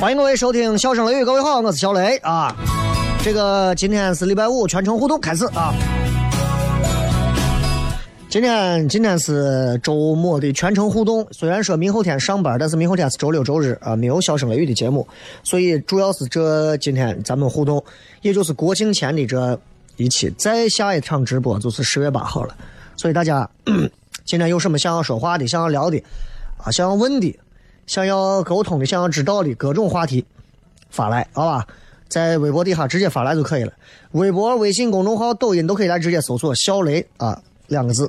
欢迎各位收听《笑声雷雨》，各位好，我是小雷啊。这个今天是礼拜五，全程互动开始啊。今天今天是周末的全程互动，虽然说明后天上班，但是明后天是周六周日啊，没有笑声雷雨的节目，所以主要是这今天咱们互动，也就是国庆前的这一期，再下一场直播就是十月八号了，所以大家 今天有什么想要说话的、想要聊的啊、想要问的、想要沟通的、想要知道的各种话题，发来，好吧？在微博底下直接发来就可以了。微博、微信公众号、抖音都可以来直接搜索“小雷”啊两个字。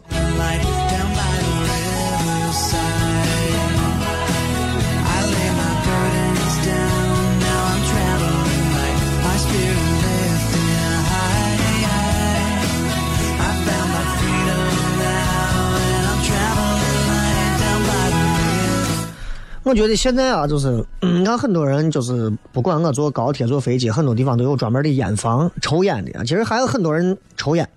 我觉得现在啊，就是嗯，你看很多人就是不管我坐高铁、坐飞机，很多地方都有专门的烟房抽烟的。其实还有很多人抽烟。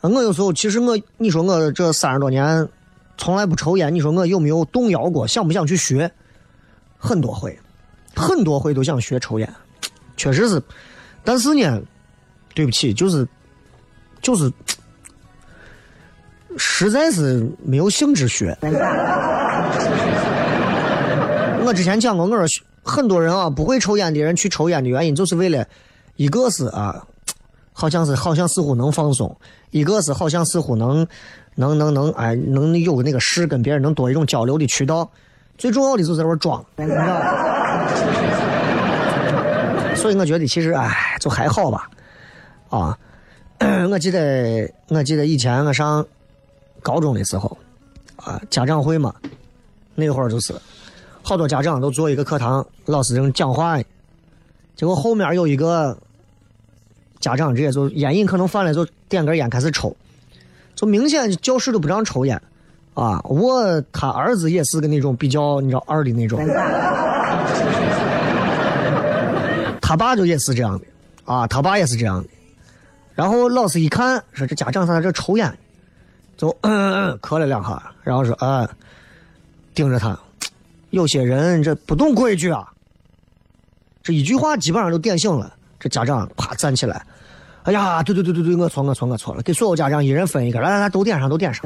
我有时候其实我，你说我这三十多年从来不抽烟，你说我有没有动摇过？想不想去学？很多回，很多回都想学抽烟，确实是。但是呢，对不起，就是就是实在是没有兴致学。我之前讲过，我说很多人啊不会抽烟的人去抽烟的原因，就是为了一个是啊，好像是好像似乎能放松，一个是好像似乎能能能能哎能有那个事跟别人能多一种交流的渠道，最重要的就是在这装，你知道？所以我觉得其实哎就还好吧，啊，我记得我记得以前我上高中的时候啊家长会嘛，那会儿就是。好多家长都坐一个课堂，老师正讲话，结果后面有一个家长直接就烟瘾可能犯了，就点根烟开始抽，就明显教室都不让抽烟啊。我他儿子也是个那种比较你知道二的那种，他爸就也是这样的啊，他爸也是这样的。然后老师一看说这家长他在这抽烟，就咳了两下，然后说啊，盯着他。有些人这不懂规矩啊，这一句话基本上就点醒了。这家长啪站起来，哎呀，对对对对对，我错我错我错了，给所有家长一人分一个，来来来，都点上都点上。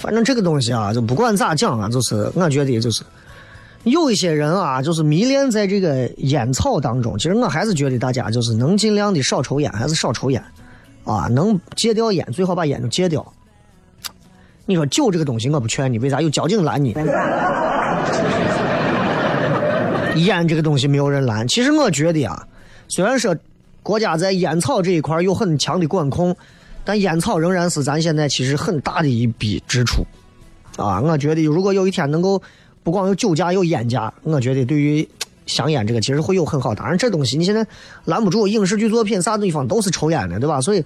反正这个东西啊，就不管咋讲啊，就是我觉得就是有一些人啊，就是迷恋在这个烟草当中。其实我还是觉得大家就是能尽量的少抽烟，还是少抽烟啊，能戒掉烟最好把烟就戒掉。你说酒这个东西我不劝你，为啥有交警拦你？烟这个东西没有人拦。其实我觉得啊，虽然说国家在烟草这一块有很强的管控，但烟草仍然是咱现在其实很大的一笔支出啊。我觉得如果有一天能够不光有酒驾有烟驾，我觉得对于 香烟这个其实会有很好。当然这东西你现在拦不住，影视剧作品啥地方都是抽烟的，对吧？所以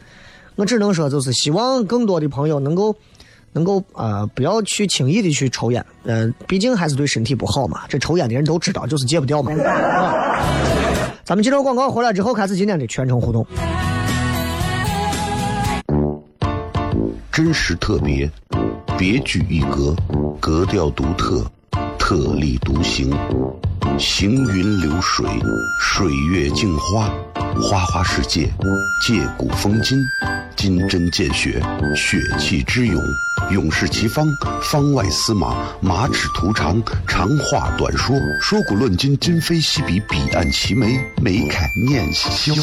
我只能说就是希望更多的朋友能够。能够啊，不要去轻易的去抽烟，嗯，毕竟还是对身体不好嘛。这抽烟的人都知道，就是戒不掉嘛。咱们接着广告回来之后，开始今天的全程互动。真实特别，别具一格，格调独特，特立独行，行云流水，水月镜花，花花世界，借古风今，金针见血，血气之勇。勇士齐方，方外司马，马齿图长，长话短说，说古论今，今非昔比，彼岸齐眉，眉开眼笑。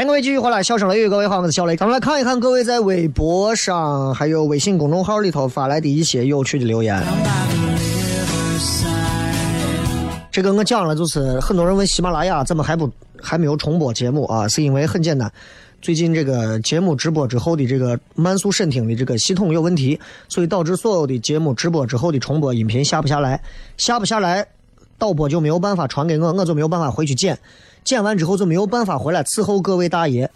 欢迎各位继续回来，笑声雷雨，各位好，我是小雷。咱们来看一看各位在微博上还有微信公众号里头发来的一些有趣的留言。这个我讲了，就是很多人问喜马拉雅怎么还不还没有重播节目啊？是因为很简单，最近这个节目直播之后的这个慢速审听的这个系统有问题，所以导致所有的节目直播之后的重播音频下不下来，下不下来，导播就没有办法传给我，我就没有办法回去剪。剪完之后就没有办法回来伺候各位大爷，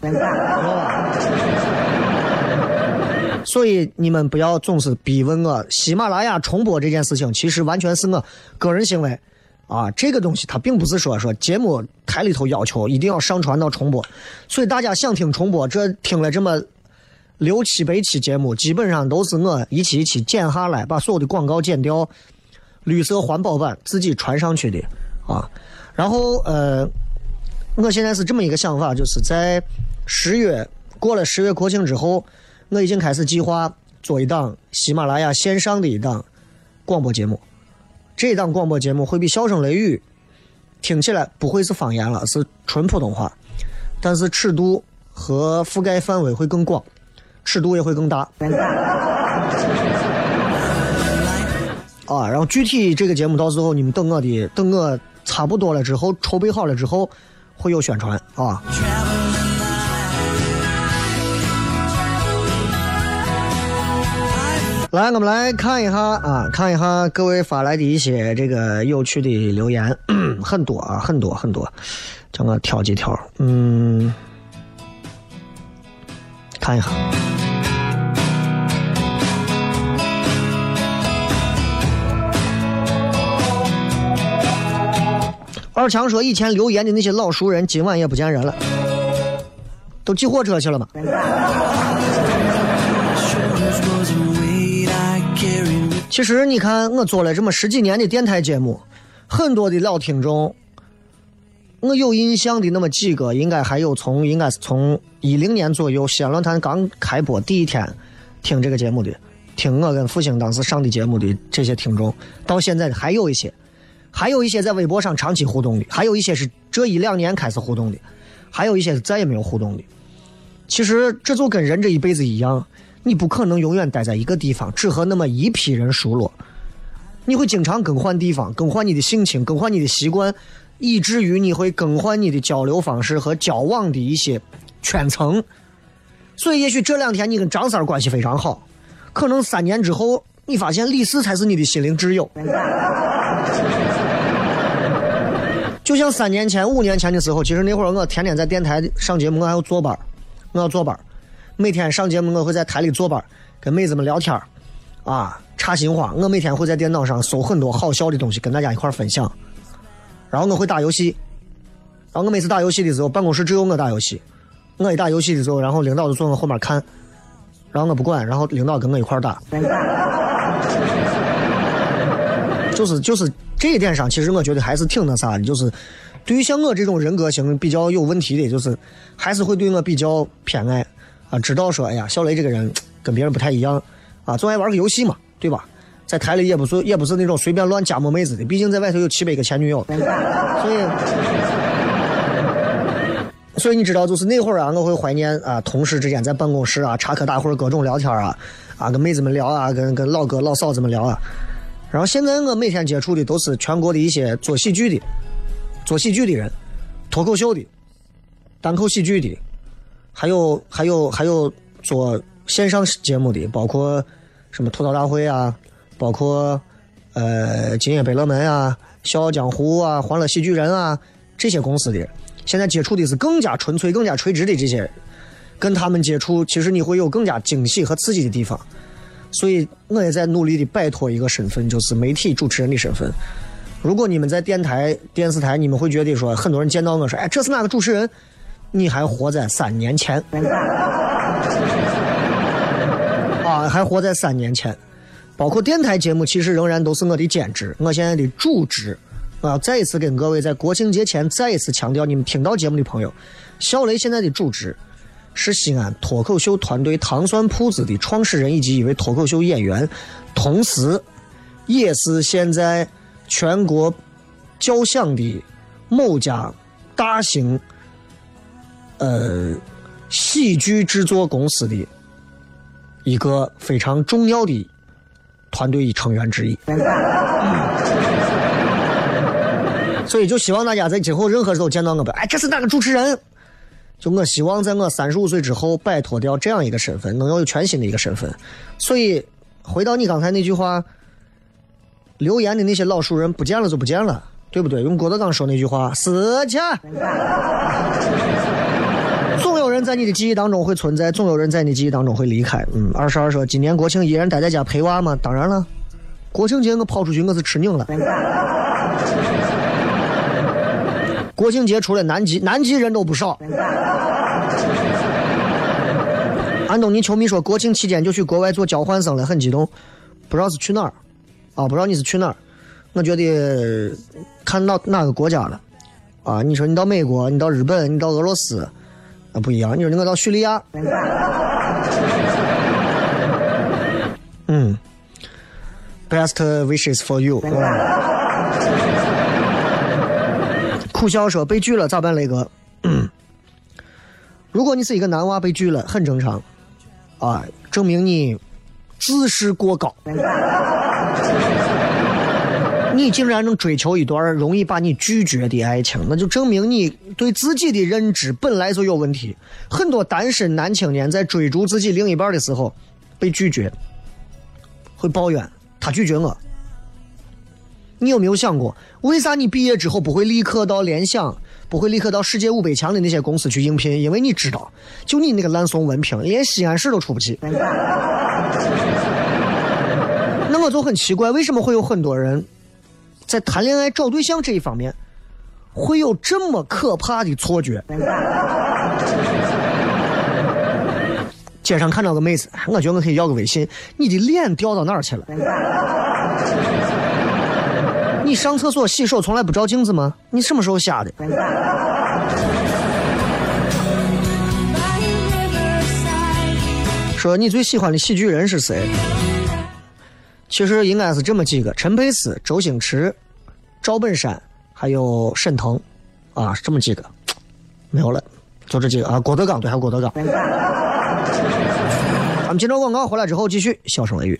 所以你们不要总是逼问我喜马拉雅重播这件事情，其实完全是我个人行为啊。这个东西它并不是说说节目台里头要求一定要上传到重播，所以大家想听重播，这听了这么六七百期节目，基本上都是我一期一期剪下来，把所有的广告剪掉，绿色环保版自己传上去的啊。然后呃。我现在是这么一个想法，就是在十月过了十月国庆之后，我已经开始计划做一档喜马拉雅线上的一档广播节目。这档广播节目会比《笑声雷雨》听起来不会是方言了，是纯普通话，但是尺度和覆盖范围会更广，尺度也会更大。啊，然后具体这个节目到时候你们等我的，等我差不多了之后，筹备好了之后。会有宣传啊！来，我们来看一下啊，看一下各位发来的一些这个有趣的留言，很多啊，很多很多，叫我挑几条，嗯，看一下。二强说：“以前留言的那些老熟人，今晚也不见人了，都挤火车去了吗？”其实你看，我做了这么十几年的电台节目，很多的老听众我有印象的那么几个，应该还有从应该是从一零年左右，西安论坛刚开播第一天听这个节目的，听我跟复兴当时上的节目的这些听众，到现在还有一些，还有一些在微博上长期互动的，还有一些是这一两年开始互动的，还有一些是再也没有互动的。其实这就跟人这一辈子一样，你不可能永远待在一个地方，只和那么一批人熟络。你会经常更换地方，更换你的性情，更换你的习惯，以至于你会更换你的交流方式和交往的一些圈层。所以，也许这两天你跟张三关系非常好，可能三年之后，你发现李四才是你的心灵挚友。就像三年前、五年前的时候，其实那会儿我天天在电台上节目，我还要坐班我要坐班每天上节目我会在台里坐班跟妹子们聊天啊，插心话。我每天会在电脑上搜很多好笑的东西，跟大家一块分享。然后我会打游戏，然后我每次打游戏的时候，办公室只有我打游戏。我一打游戏的时候，然后领导就坐我后面看，然后我不管，然后领导跟我一块打。就是就是这一点上，其实我觉得还是挺那啥的，就是对于像我这种人格型比较有问题的，就是还是会对我比较偏爱啊，知道说，哎呀，小雷这个人跟别人不太一样啊，总爱玩个游戏嘛，对吧？在台里也不是也不是那种随便乱加摸妹子的，毕竟在外头有七百个前女友，所以。所以你知道，就是那会儿啊，我会怀念啊，同事之间在办公室啊，插科打诨，各种聊天啊，啊，跟妹子们聊啊，跟跟老哥老嫂子们聊啊。然后现在我每天接触的都是全国的一些做喜剧的、做喜剧的人，脱口秀的、单口喜剧的，还有还有还有做线上节目的，包括什么吐槽大会啊，包括呃今夜百乐门啊、笑傲江湖啊、欢乐喜剧人啊这些公司的，现在接触的是更加纯粹、更加垂直的这些，跟他们接触，其实你会有更加惊喜和刺激的地方。所以我也在努力的摆脱一个身份，就是媒体主持人的身份。如果你们在电台、电视台，你们会觉得说，很多人见到我说：“哎，这是哪个主持人？”你还活在三年前，啊，还活在三年前。包括电台节目，其实仍然都是我的兼职，我现在的主职。我要再一次跟各位在国庆节前再一次强调，你们听到节目的朋友，小雷现在的主职。是西安脱口秀团队糖蒜铺子的创始人以及一位脱口秀演员，同时，也是现在全国较响的某家大型呃喜剧制作公司的一个非常重要的团队成员之一。所以，就希望大家在今后任何时候见到我，不哎，这是哪个主持人？就我希望在我三十五岁之后摆脱掉这样一个身份，能有全新的一个身份。所以回到你刚才那句话，留言的那些老熟人不见了就不见了，对不对？用郭德纲说那句话，死去。总有人在你的记忆当中会存在，总有人在你记忆当中会离开。嗯，二十二说今年国庆依然待在家陪娃吗？当然了，国庆节我跑出去我是吃拧了。国庆节除了南极，南极人都不少。安东尼球迷说，国庆期间就去国外做交换生了，很激动。不知道是去哪儿啊？不知道你是去哪儿？我觉得看到哪个国家了啊？你说你到美国，你到日本，你到俄罗斯啊，不一样。你说你我到叙利亚，嗯，Best wishes for you。苦笑说：“被拒了咋办，雷哥？如果你是一个男娃被拒了，很正常，啊，证明你自视过高。你竟然能追求一段容易把你拒绝的爱情，那就证明你对自己的认知本来就有问题。很多单身男青年在追逐自己另一半的时候被拒绝，会抱怨他拒绝我。”你有没有想过，为啥你毕业之后不会立刻到联想，不会立刻到世界五百强的那些公司去应聘？因为你知道，就你那个烂怂文凭，连西安市都出不去。那我就很奇怪，为什么会有很多人在谈恋爱、找对象这一方面，会有这么可怕的错觉？街上看到个妹子，我觉得我可以要个微信，你的脸掉到哪儿去了？你上厕所洗手从来不照镜子吗？你什么时候瞎的？说你最喜欢的喜剧人是谁？其实应该是这么几个：陈佩斯、周星驰、赵本山，还有沈腾，啊，这么几个，没有了，就这几个啊。郭德纲对，还有郭德纲。咱们接着广告回来之后继续笑声雷雨。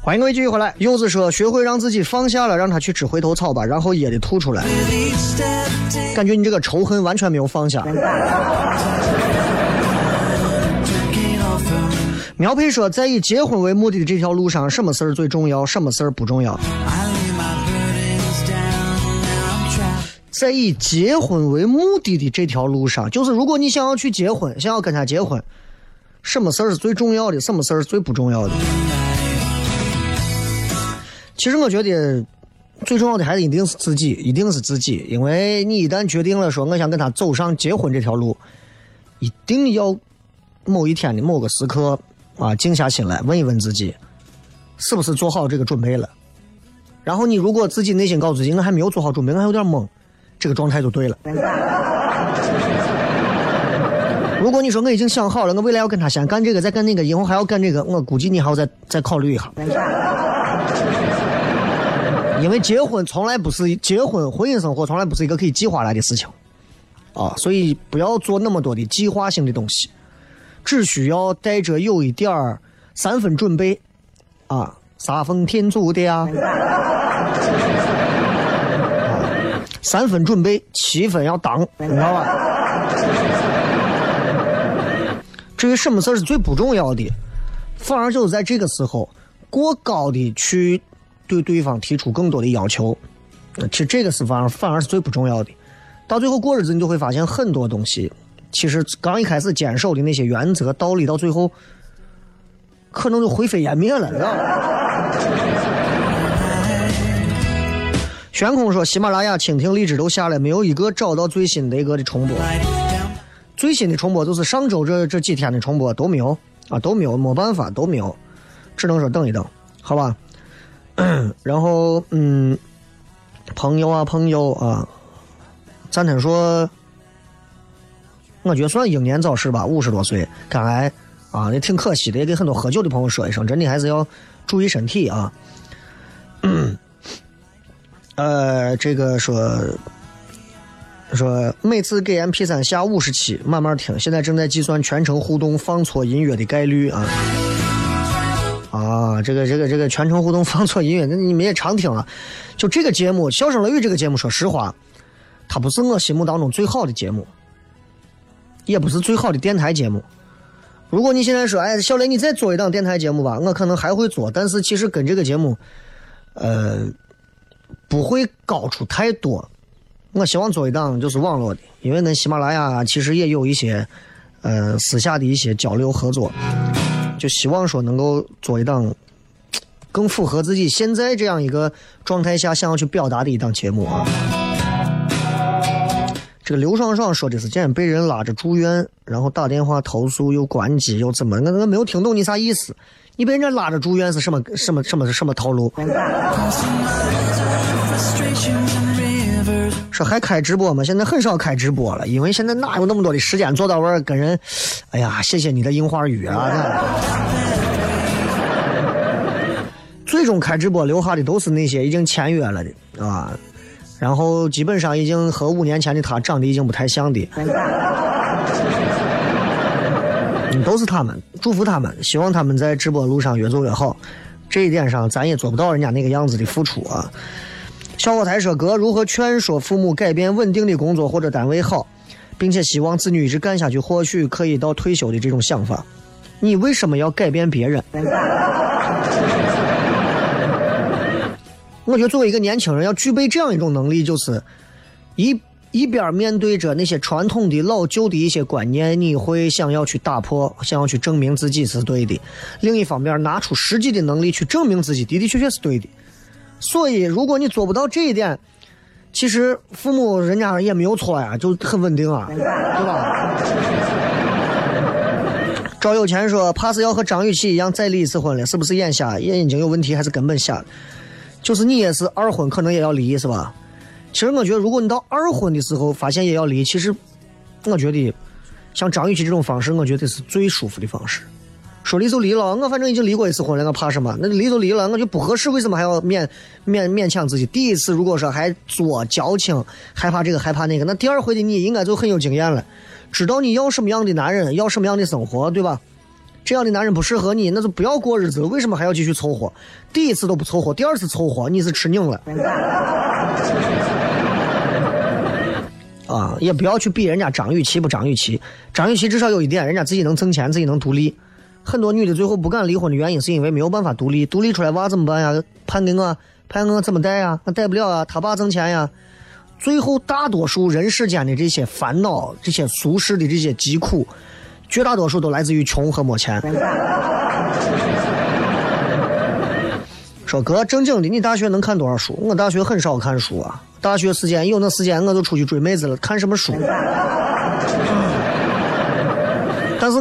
欢迎各位继续回来。柚子说：“学会让自己放下了，让他去吃回头草吧，然后噎的吐出来。感觉你这个仇恨完全没有放下。”苗佩说：“在以结婚为目的的这条路上，什么事儿最重要，什么事儿不重要？在以结婚为目的的这条路上，就是如果你想要去结婚，想要跟他结婚，什么事儿是最重要的，什么事儿是最不重要的？其实我觉得最重要的还是一定是自己，一定是自己，因为你一旦决定了说我想跟他走上结婚这条路，一定要某一天的某个时刻啊，静下心来问一问自己，是不是做好这个准备了。然后你如果自己内心告诉自己我还没有做好准备，我还有点懵，这个状态就对了。如果你说我已经想好了，我未来要跟他先干这个，再干那个，以后还要干这个，我估计你还要再再考虑一下。因为结婚从来不是结婚，婚姻生活从来不是一个可以计划来的事情，啊，所以不要做那么多的计划性的东西，只需要带着有一点儿三分准备，啊，三分天注的呀，啊三分准备，七分要当，你知道吧？至于什么事儿是最不重要的，反而就是在这个时候，过高的去对对方提出更多的要求，其实这个是反而反而是最不重要的。到最后过日子，你就会发现很多东西，其实刚一开始坚守的那些原则道理，到最后可能就灰飞烟灭了，知道吗？悬空说，喜马拉雅、蜻蜓、荔枝都下来，没有一个找到最新的一个的重播。最新的重播就是上周这这几天的重播都没有啊，都没有，没办法，都没有，只能说等一等，好吧。然后嗯，朋友啊，朋友啊，赞叹说，我觉得算英年早逝吧，五十多岁肝癌啊，也挺可惜的，也给很多喝酒的朋友说一声，真的还是要注意身体啊。呃，这个说说每次给 MP 3下五十期，慢慢听。现在正在计算全程互动放错音乐的概率啊。啊，这个这个这个全程互动放错音乐，那你们也常听啊。就这个节目《笑声雷雨》这个节目，说实话，它不是我心目当中最好的节目，也不是最好的电台节目。如果你现在说，哎，小雷，你再做一档电台节目吧，我可能还会做，但是其实跟这个节目，呃，不会高出太多。我希望做一档就是网络的，因为呢，喜马拉雅其实也有一些呃私下的一些交流合作，就希望说能够做一档更符合自己现在这样一个状态下想要去表达的一档节目啊。这个刘爽爽说的是，竟然被人拉着住院，然后打电话投诉，又关机，又怎么？我我没有听懂你啥意思。你被人家拉着住院是什么什么什么什么套路？说还开直播吗？现在很少开直播了，因为现在哪有那么多的时间坐到玩跟人？哎呀，谢谢你的樱花雨啊！最终开直播留下的都是那些已经签约了的啊，然后基本上已经和五年前的他长得已经不太像的，嗯，都是他们，祝福他们，希望他们在直播路上越走越好。这一点上，咱也做不到人家那个样子的付出啊。小火台说：“哥，如何劝说父母改变稳定的工作或者单位好，并且希望子女一直干下去，或许可以到退休的这种想法？你为什么要改变别人？”我觉得作为一个年轻人，要具备这样一种能力，就是一一边面对着那些传统的老旧的一些观念，你会想要去打破，想要去证明自己是对的；另一方面，拿出实际的能力去证明自己的的确确是对的。所以，如果你做不到这一点，其实父母人家也没有错呀，就很稳定啊，对吧？赵有钱说，怕是要和张雨绮一样再离一次婚了，是不是眼瞎？眼睛有问题还是根本瞎？就是你也是二婚，可能也要离，是吧？其实我觉得，如果你到二婚的时候发现也要离，其实我觉得像张雨绮这种方式，我觉得是最舒服的方式。说离就离了，我反正已经离过一次婚了，我怕什么？那离就离了，我就不合适，为什么还要勉勉勉强自己？第一次如果说还作矫情，害怕这个害怕那个，那第二回的你应该就很有经验了，知道你要什么样的男人，要什么样的生活，对吧？这样的男人不适合你，那就不要过日子了。为什么还要继续凑合？第一次都不凑合，第二次凑合，你是吃拧了。啊，也不要去比人家张雨绮不张雨绮。张雨绮至少有一点，人家自己能挣钱，自己能独立。很多女的最后不敢离婚的原因，是因为没有办法独立。独立出来娃怎么办呀？判给我，判我怎么带呀？我带不了啊，他爸挣钱呀。最后大多数人世间的这些烦恼，这些俗世的这些疾苦。绝大多数都来自于穷和没钱。说哥，正经的，你大学能看多少书？我大学很少看书啊。大学时间有那时间，我就出去追妹子了。看什么书？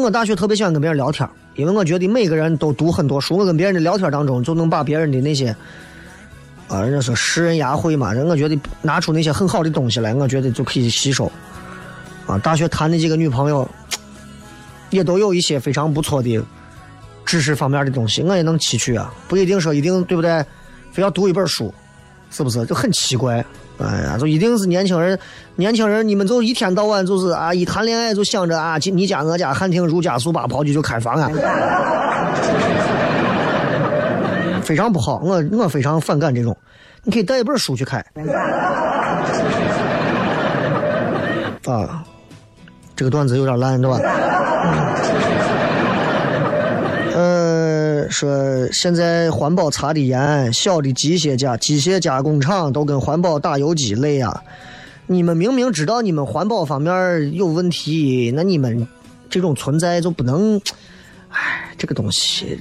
我大学特别喜欢跟别人聊天，因为我觉得每个人都读很多书，我跟别人的聊天当中就能把别人的那些，啊，人家说识人牙慧嘛，人我觉得拿出那些很好的东西来，我觉得就可以吸收。啊，大学谈的几个女朋友。也都有一些非常不错的知识方面的东西，我也能吸取啊，不一定说一定对不对？非要读一本书，是不是就很奇怪？哎呀，就一定是年轻人，年轻人你们就一天到晚就是啊，一谈恋爱就想着啊，你家我家汉庭如家速八跑去就开房啊，非常不好，我我非常反感这种。你可以带一本书去开啊。这个段子有点烂，对吧？说现在环保查的严，小的机械加机械加工厂都跟环保打游击累啊！你们明明知道你们环保方面有问题，那你们这种存在就不能……哎，这个东西，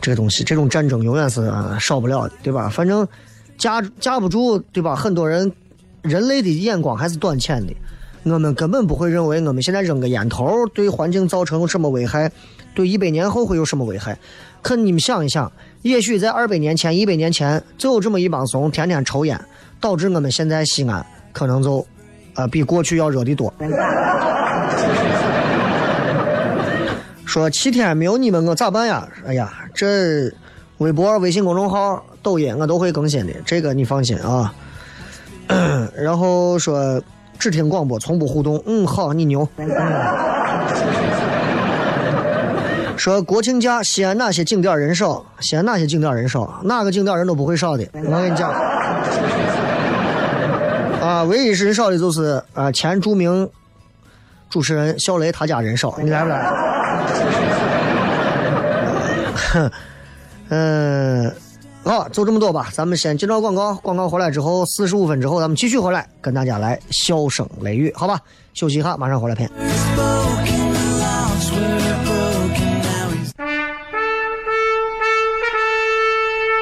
这个东西，这种战争永远是少不了的，对吧？反正架架不住，对吧？很多人人类的眼光还是短浅的。我们根本不会认为我们现在扔个烟头对环境造成什么危害，对一百年后会有什么危害。可你们想一想，也许在二百年前、一百年前，就有这么一帮怂天天抽烟，导致我们现在西安可能就，啊，比过去要热的多。说七天没有你们我咋办呀？哎呀，这微博、微信公众号、抖音我都会更新的，这个你放心啊。然后说。只听广播，从不互动。嗯，好，你牛。说国庆假，西安哪些景点人少？西安哪些景点人少？哪个景点人都不会少的。我跟你讲，啊，唯一是人少的就是啊，前著名主持人小雷他家人少。你来不来？嗯。好，就这么多吧。咱们先接着广告，广告回来之后，四十五分之后，咱们继续回来跟大家来笑声雷雨，好吧？休息一下，马上回来片。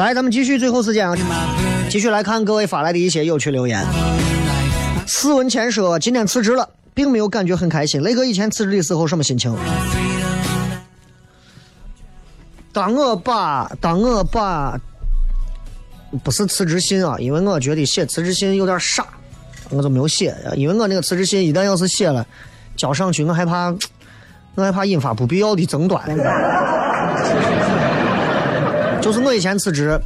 来，咱们继续最后时间啊继续来看各位发来的一些有趣留言。斯文谦说今天辞职了，并没有感觉很开心。雷哥以前辞职的时候什么心情？当我把当我把不是辞职信啊，因为我觉得写辞职信有点傻，我就没有写。因为我那个辞职信一旦要是写了，交上去我害怕我害怕引发不必要的争端。我以前辞职，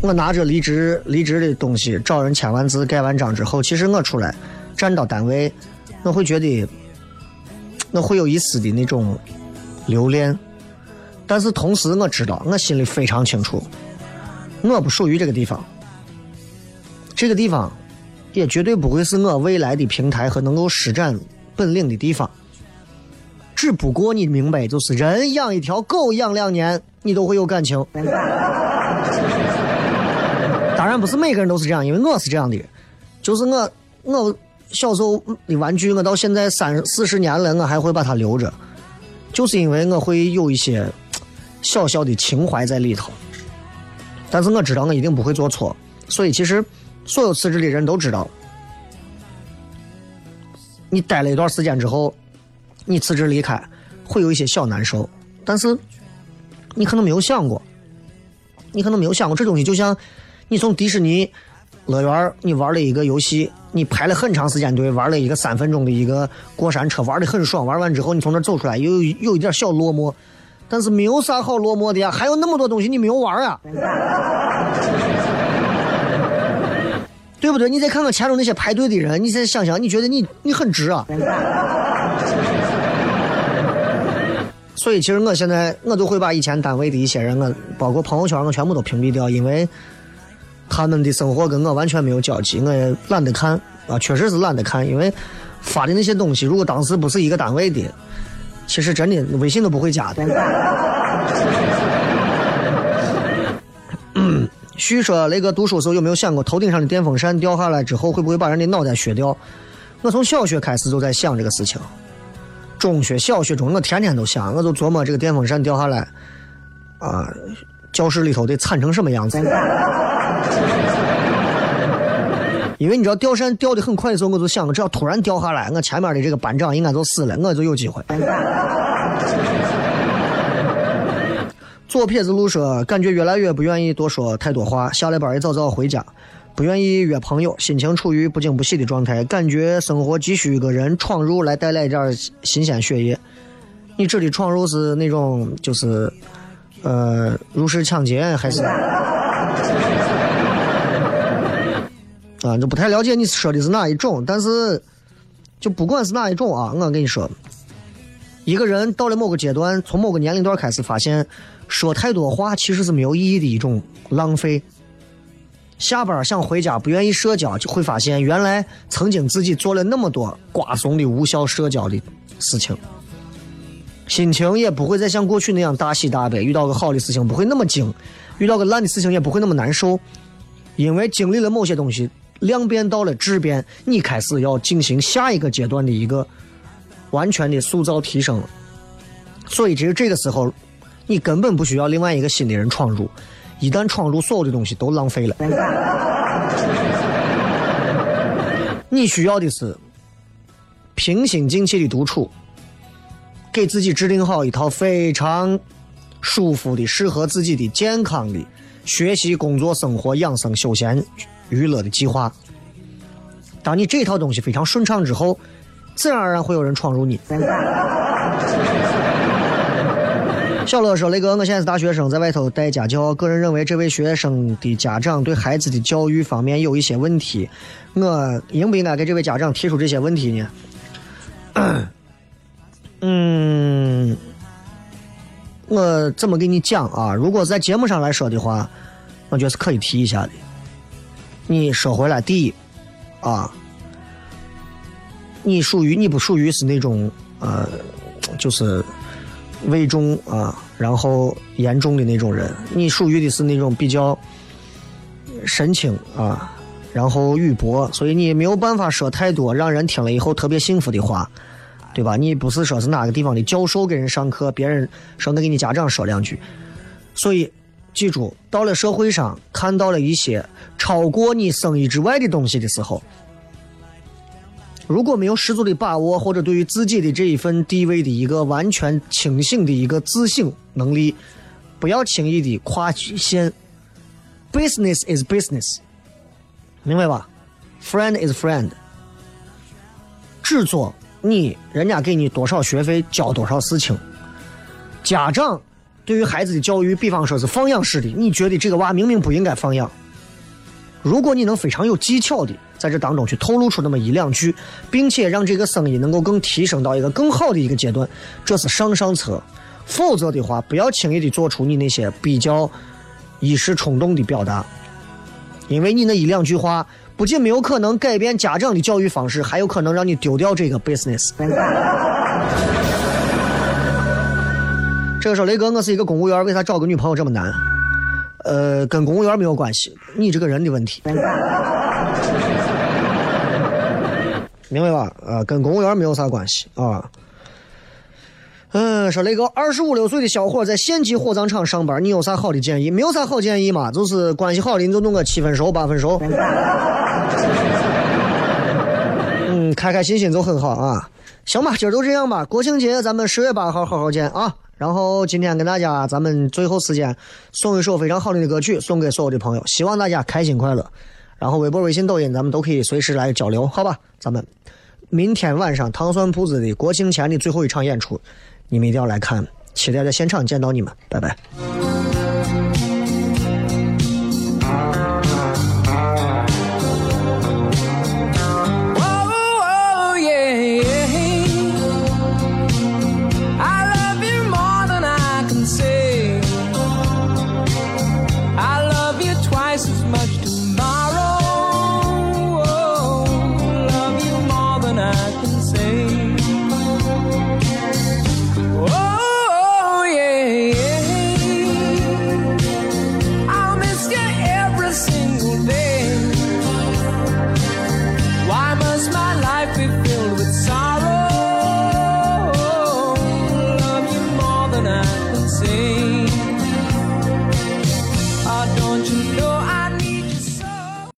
我拿着离职离职的东西找人签完字、盖完章之后，其实我出来站到单位，我会觉得我会有一丝的那种留恋，但是同时我知道，我心里非常清楚，我不属于这个地方，这个地方也绝对不会是我未来的平台和能够施展本领的地方。只不过你明白，就是人养一条狗养两年，你都会有感情。当然不是每个人都是这样，因为我是这样的，就是我我小时候的玩具，我到现在三四十年了，我还会把它留着，就是因为我会有一些小小的情怀在里头。但是我知道我一定不会做错，所以其实所有辞职的人都知道，你待了一段时间之后，你辞职离开会有一些小难受，但是你可能没有想过，你可能没有想过这东西就像你从迪士尼乐园你玩了一个游戏，你排了很长时间队，玩了一个三分钟的一个过山车，玩的很爽，玩完之后你从那走出来，有有一点小落寞，但是没有啥好落寞的呀，还有那么多东西你没有玩啊。对不对？你再看看前头那些排队的人，你再想想，你觉得你你很值啊？所以其实我现在我都会把以前单位的一些人，我包括朋友圈，我全部都屏蔽掉，因为他们的生活跟我完全没有交集，我也懒得看啊，确实是懒得看，因为发的那些东西，如果当时不是一个单位的，其实真的微信都不会加的。旭说：“雷哥读书时候有没有想过，头顶上的电风扇掉下来之后，会不会把人的脑袋削掉？我从小学开始就在想这个事情，中学、小学中，我天天都想，我就琢磨这个电风扇掉下来，啊，教室里头得惨成什么样子。因为你知道掉扇掉的很快的时候，我就想，只要突然掉下来，我前面的这个班长应该就死了，我就有机会。左撇子路说，感觉越来越不愿意多说太多话，下了班也早早回家，不愿意约朋友，心情处于不惊不喜的状态，感觉生活急需一个人闯入来带来一点新鲜血液。你指的闯入是那种就是，呃，入室抢劫还是？啊，就不太了解你说的是哪一种，但是就不管是哪一种啊，我跟你说，一个人到了某个阶段，从某个年龄段开始，发现说太多话其实是没有意义的一种浪费。下班想回家，不愿意社交，就会发现原来曾经自己做了那么多瓜怂的无效社交的事情，心情也不会再像过去那样大喜大悲。遇到个好的事情不会那么惊，遇到个烂的事情也不会那么难受，因为经历了某些东西，量变到了质变，你开始要进行下一个阶段的一个完全的塑造提升了。所以，只有这个时候，你根本不需要另外一个新的人闯入。一旦闯入，所有的东西都浪费了。你需要的是平心静气的独处，给自己制定好一套非常舒服的、适合自己的、健康的学习、工作、生活、养生、休闲、娱乐的计划。当你这套东西非常顺畅之后，自然而然会有人闯入你。小乐说：“雷哥，我现在是大学生，在外头带家教。个人认为，这位学生的家长对孩子的教育方面有一些问题。我应不应该给这位家长提出这些问题呢？”嗯，我怎么给你讲啊？如果在节目上来说的话，我觉得是可以提一下的。你说回来，第一啊，你属于你不属于是那种呃，就是危重啊，然后严重的那种人，你属于的是那种比较深情啊，然后语薄，所以你没有办法说太多让人听了以后特别幸福的话，对吧？你不是说是哪个地方的教授给人上课，别人说能给你家长说两句，所以。记住，到了社会上看到了一些超过你生意之外的东西的时候，如果没有十足的把握，或者对于自己的这一份地位的一个完全清醒的一个自省能力，不要轻易的跨线。Business is business，明白吧？Friend is friend，只做你人家给你多少学费，交多少事情。家长。对于孩子的教育，比方说是放养式的，你觉得这个娃明明不应该放养。如果你能非常有技巧的在这当中去透露出那么一两句，并且让这个生意能够更提升到一个更好的一个阶段，这是上上策。否则的话，不要轻易的做出你那些比较一时冲动的表达，因为你那一两句话不仅没有可能改变家长的教育方式，还有可能让你丢掉这个 business。这个时候雷哥，我是一个公务员，为啥找个女朋友这么难？呃，跟公务员没有关系，你这个人的问题，明白吧？啊，跟公务员没有啥关系啊。嗯，说雷哥，二十五六岁的小伙在县级火葬场上班，你有啥好的建议？没有啥好建议嘛，就是关系好的你就弄个七分熟、八分熟。嗯，开开心心就很好啊。行吧，今儿就这样吧。国庆节咱们十月八号好好见啊。然后今天跟大家，咱们最后时间送一首非常好听的歌曲，送给所有的朋友，希望大家开心快乐。然后微博、微信、抖音，咱们都可以随时来交流，好吧？咱们明天晚上糖蒜铺子的国庆前的最后一场演出，你们一定要来看，期待在现场见到你们，拜拜。